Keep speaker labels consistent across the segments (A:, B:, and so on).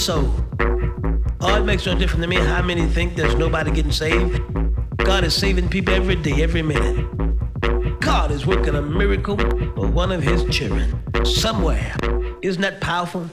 A: souls. Oh, it makes no difference to me how many think there's nobody getting saved. God is saving people every day, every minute. God is working a miracle for one of his children somewhere. Isn't that powerful?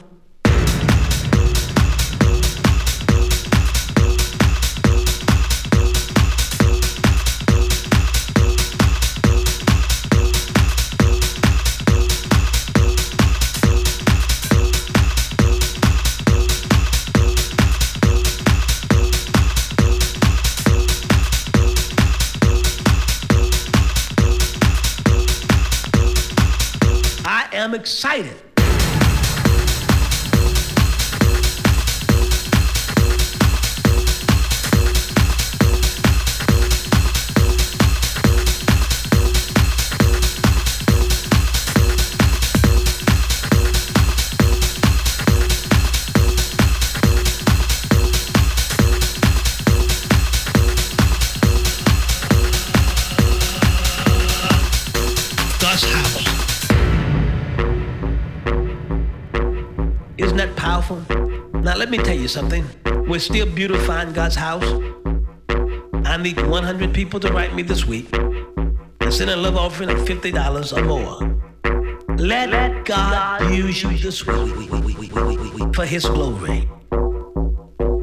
A: Excited. Powerful? Now, let me tell you something. We're still beautifying God's house. I need 100 people to write me this week and send a love offering of $50 or more. Let, God, use you this week for His glory.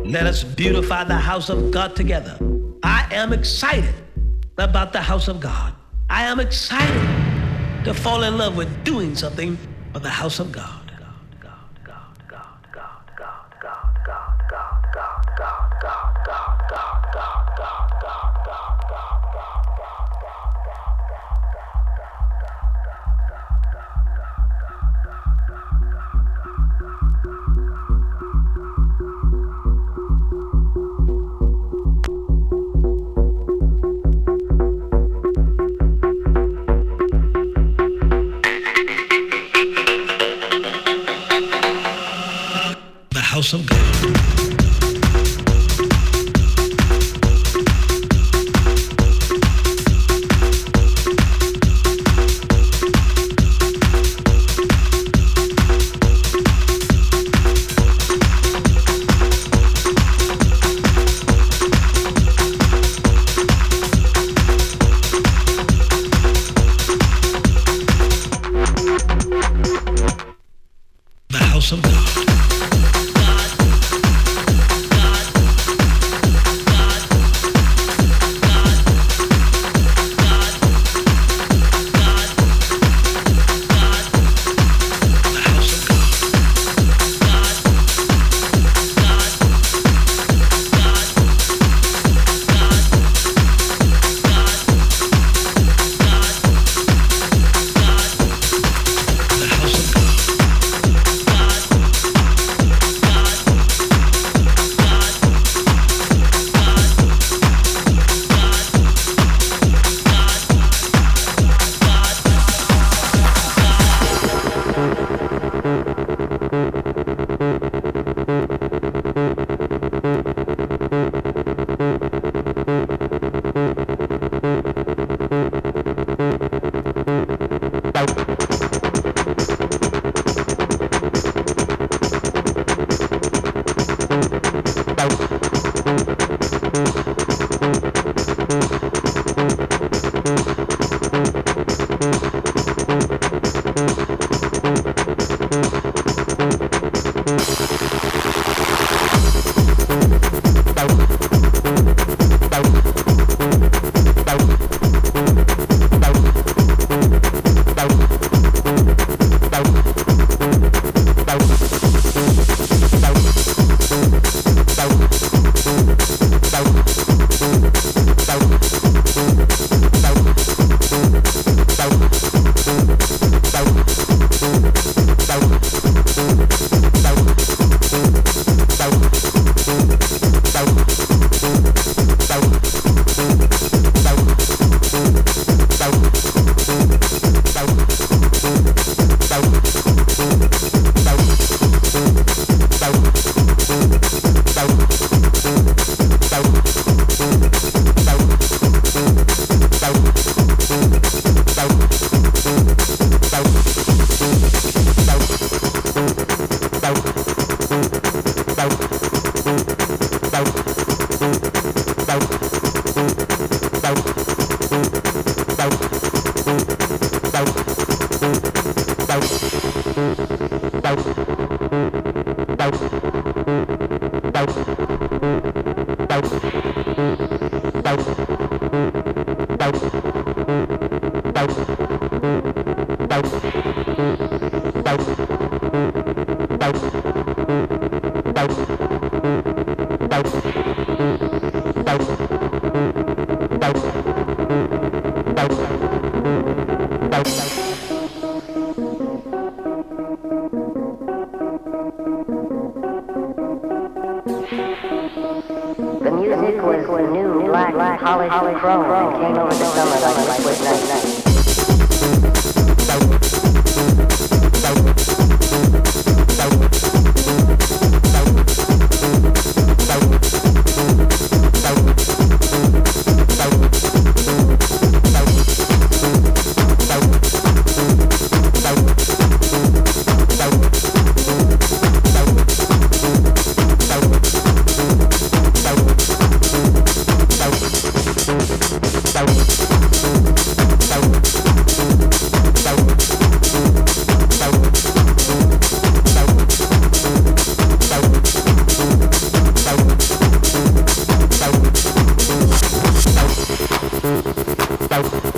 A: Let us beautify the house of God together. I am excited about the house of God. I am excited to fall in love with doing something for the house of God.
B: Ciao. Chrome and came over the summer like a liquid night. Bye.